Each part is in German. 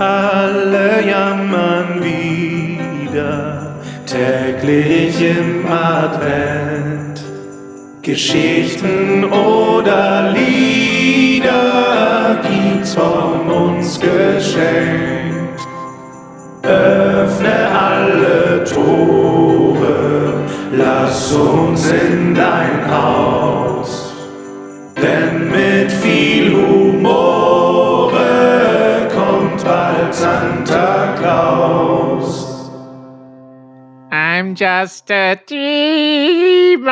alle jammern wieder, täglich im Advent. Geschichten oder Lieder gibt's von uns geschenkt. Öffne alle Tore, lass uns in dein Haus. I'm just a dreamer.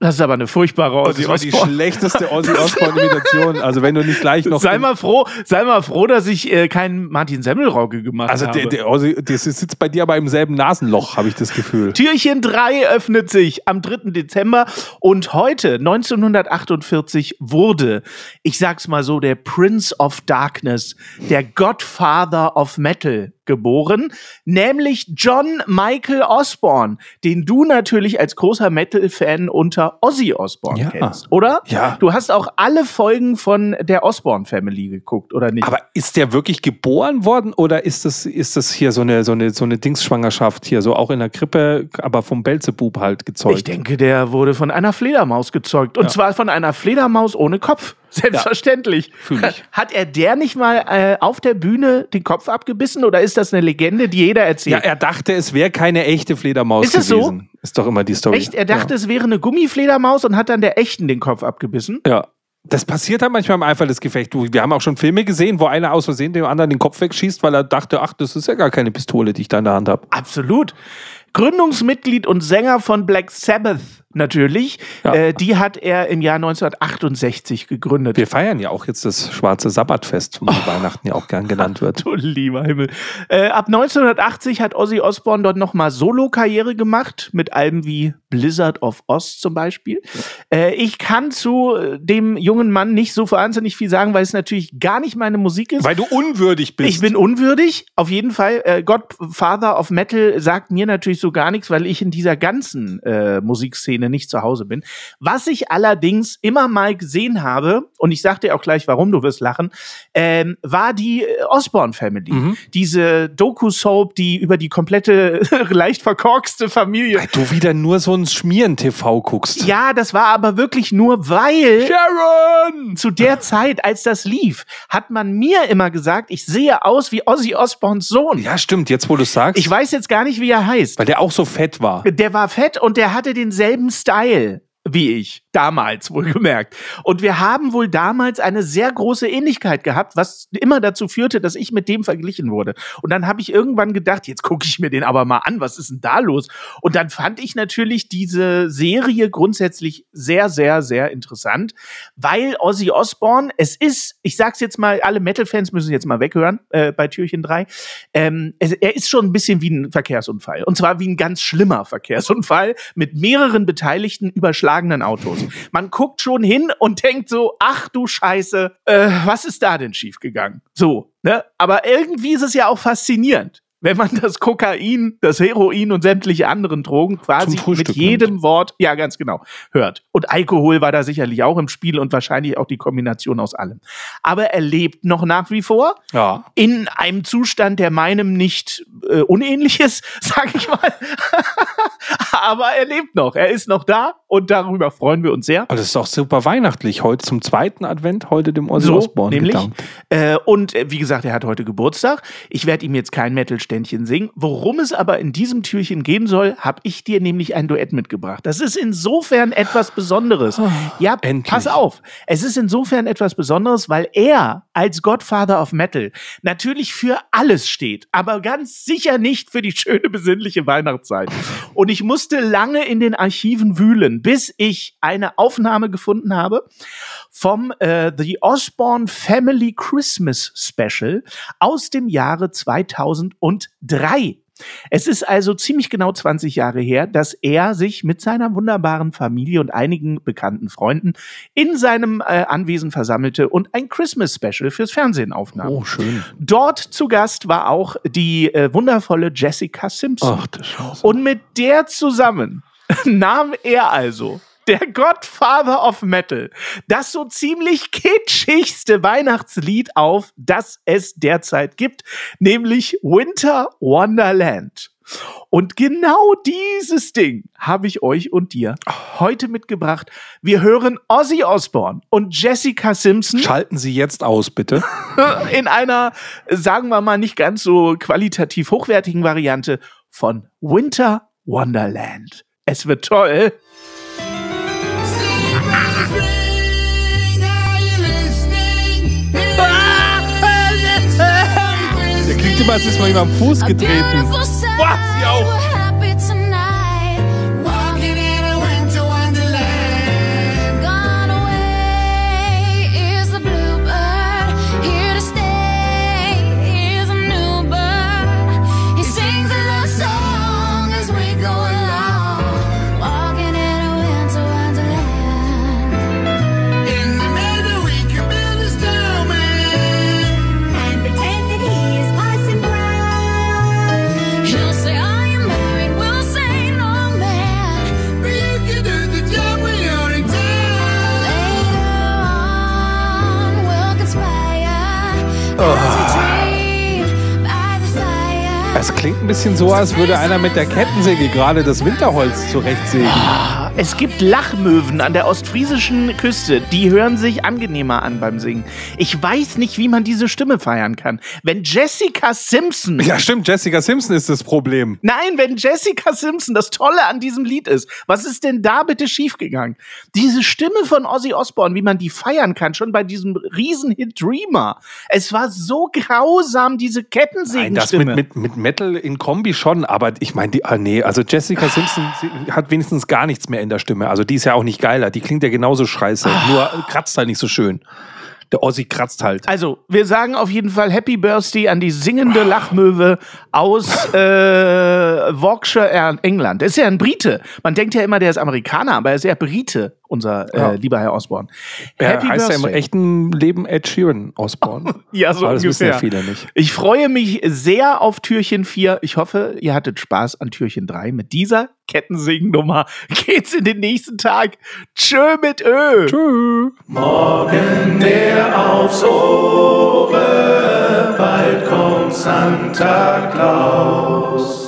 Das ist aber eine furchtbare Ozzy Das war die Osbourne. schlechteste Ozzy Osbourne-Imitation. Also wenn du nicht gleich noch... Sei mal froh, sei mal froh, dass ich äh, keinen Martin Semmelrogge gemacht also habe. der, der Ozzy, das sitzt bei dir aber im selben Nasenloch, habe ich das Gefühl. Türchen 3 öffnet sich am 3. Dezember und heute, 1948, wurde, ich sag's mal so, der Prince of Darkness, der Godfather of Metal geboren, nämlich John Michael Osborne, den du natürlich als großer Metal-Fan unter Ozzy Osbourne Ja. kennst, oder? Ja. Du hast auch alle Folgen von der Osborne Family geguckt, oder nicht? Aber ist der wirklich geboren worden oder ist das, ist das hier so eine, so, eine, so eine Dingsschwangerschaft hier, so auch in der Krippe, aber vom Belzebub halt gezeugt? Ich denke, der wurde von einer Fledermaus gezeugt. Und zwar von einer Fledermaus ohne Kopf. Selbstverständlich. ich. Hat er der nicht mal äh, auf der Bühne den Kopf abgebissen oder ist das eine Legende, die jeder Ja, erzählt? er dachte, es wäre keine echte Fledermaus Ist es so? Ist doch immer die Story. Echt? Er dachte, es wäre eine Gummifledermaus und hat dann der echten den Kopf abgebissen? Ja. ja. Das passiert halt manchmal im Eifer des Gefechts. Wir haben auch schon Filme gesehen, wo einer aus Versehen dem anderen den Kopf wegschießt, weil er dachte, ach, das ist ja gar keine Pistole, die ich da in der Hand habe. Absolut. Gründungsmitglied und Sänger von Black Sabbath natürlich. Ja. Äh, die hat er im Jahr 1968 gegründet. Wir feiern ja auch jetzt das schwarze Sabbatfest, wie Weihnachten ja auch gern genannt wird. Du lieber Himmel. Äh, ab 1980 hat Ozzy Osbourne dort nochmal Solo-Karriere gemacht, mit Alben wie Blizzard of Oz zum Beispiel. Äh, ich kann zu äh, dem jungen Mann nicht so wahnsinnig viel sagen, weil es natürlich gar nicht meine Musik ist. Weil du unwürdig bist. Ich bin unwürdig, auf jeden Fall. Äh, Godfather of Metal sagt mir natürlich so gar nichts, weil ich in dieser ganzen äh, Musikszene nicht zu Hause bin. Was ich allerdings immer mal gesehen habe, und ich sag dir auch gleich, warum du wirst lachen, ähm, war die äh, Osborne Family. Mhm. Diese Doku-Soap, die über die komplette, leicht verkorkste Familie. Weil du wieder nur so ein Schmieren-TV guckst. Ja, das war aber wirklich nur, weil Sharon! zu der Zeit, als das lief, hat man mir immer gesagt, ich sehe aus wie Ozzy Osbournes Sohn. Ja, stimmt, jetzt wo du sagst. Ich weiß jetzt gar nicht, wie er heißt. weil der auch so fett war. Der war fett und der hatte denselben Style wie ich. Damals, wohlgemerkt. Und wir haben wohl damals eine sehr große Ähnlichkeit gehabt, was immer dazu führte, dass ich mit dem verglichen wurde. Und dann habe ich irgendwann gedacht, jetzt gucke ich mir den aber mal an, was ist denn da los? Und dann fand ich natürlich diese Serie grundsätzlich sehr, sehr, sehr interessant, weil Ozzy Osbourne, es ist, ich sag's jetzt mal, alle Metal-Fans müssen jetzt mal weghören äh, bei Türchen 3, ähm, es, er ist schon ein bisschen wie ein Verkehrsunfall. Und zwar wie ein ganz schlimmer Verkehrsunfall mit mehreren beteiligten überschlagenen Autos. Man guckt schon hin und denkt so, ach du Scheiße, äh, was ist da denn schiefgegangen? So, ne? Aber irgendwie ist es ja auch faszinierend. Wenn man das Kokain, das Heroin und sämtliche anderen Drogen quasi mit jedem Wort, ja ganz genau, hört. Und Alkohol war da sicherlich auch im Spiel und wahrscheinlich auch die Kombination aus allem. Aber er lebt noch nach wie vor Ja. in einem Zustand, der meinem nicht äh, unähnlich ist, sag ich mal. Aber er lebt noch, er ist noch da und darüber freuen wir uns sehr. Aber das ist auch super weihnachtlich. Heute zum zweiten Advent, heute dem Ozzy So, Osbourne nämlich. Äh, und äh, wie gesagt, er hat heute Geburtstag. Ich werde ihm jetzt kein Metal-Ständchen singen. Worum es aber in diesem Türchen gehen soll, habe ich dir nämlich ein Duett mitgebracht. Das ist insofern etwas Besonderes. Ja, endlich. pass auf. Es ist insofern etwas Besonderes, weil er als Godfather of Metal natürlich für alles steht, aber ganz sicher nicht für die schöne, besinnliche Weihnachtszeit. Und ich musste lange in den Archiven wühlen, bis ich eine Aufnahme gefunden habe vom äh, The Osborne Family Christmas Special aus dem Jahre 2003. Es ist also ziemlich genau 20 Jahre her, dass er sich mit seiner wunderbaren Familie und einigen bekannten Freunden in seinem äh, Anwesen versammelte und ein Christmas Special fürs Fernsehen aufnahm. Oh, schön. Dort zu Gast war auch die äh, wundervolle Jessica Simpson. Ach, Scheiße. Und mit der zusammen nahm er also der Godfather of Metal, das so ziemlich kitschigste Weihnachtslied auf, das es derzeit gibt, nämlich Winter Wonderland. Und genau dieses Ding habe ich euch und dir heute mitgebracht. Wir hören Ozzy Osbourne und Jessica Simpson Schalten Sie jetzt aus, bitte. in einer, sagen wir mal, nicht ganz so qualitativ hochwertigen Variante von Winter Wonderland. Es wird toll. Als ist mal jemand am Fuß getreten. Boah, sie auch. Es klingt ein bisschen so, als würde einer mit der Kettensäge gerade das Winterholz zurechtsägen. Es gibt Lachmöwen an der ostfriesischen Küste, die hören sich angenehmer an beim Singen. Ich weiß nicht, wie man diese Stimme feiern kann. Wenn Jessica Simpson Ja, stimmt, Jessica Simpson ist das Problem. Nein, wenn Jessica Simpson das Tolle an diesem Lied ist, was ist denn da bitte schiefgegangen? Diese Stimme von Ozzy Osbourne, wie man die feiern kann, schon bei diesem Riesenhit Dreamer. Es war so grausam, diese Nein, das mit, mit, mit Metal in Kombi schon, aber ich meine, die, ah, nee, also Jessica Simpson hat wenigstens gar nichts mehr in der Stimme. Also die ist ja auch nicht geiler, die klingt ja genauso scheiße, nur kratzt halt nicht so schön. Der Ozzy kratzt halt. Also, wir sagen auf jeden Fall Happy Birthday an die singende Lachmöwe aus äh, Warwickshire, äh, England. Der ist ja ein Brite. Man denkt ja immer, der ist Amerikaner, aber er ist ja Brite, unser Ja. äh, lieber Herr Osborne. Er heißt ja im echten Leben Ed Sheeran Osborne. Ja, so Aber das wissen ja ungefähr. viele nicht. Ich freue mich sehr auf Türchen 4. Ich hoffe, ihr hattet Spaß an Türchen 3. Mit dieser Kettensägen-Nummer geht's in den nächsten Tag. Tschö mit Ö. Tschö. Morgen der aufs Ohre, bald kommt Santa Claus.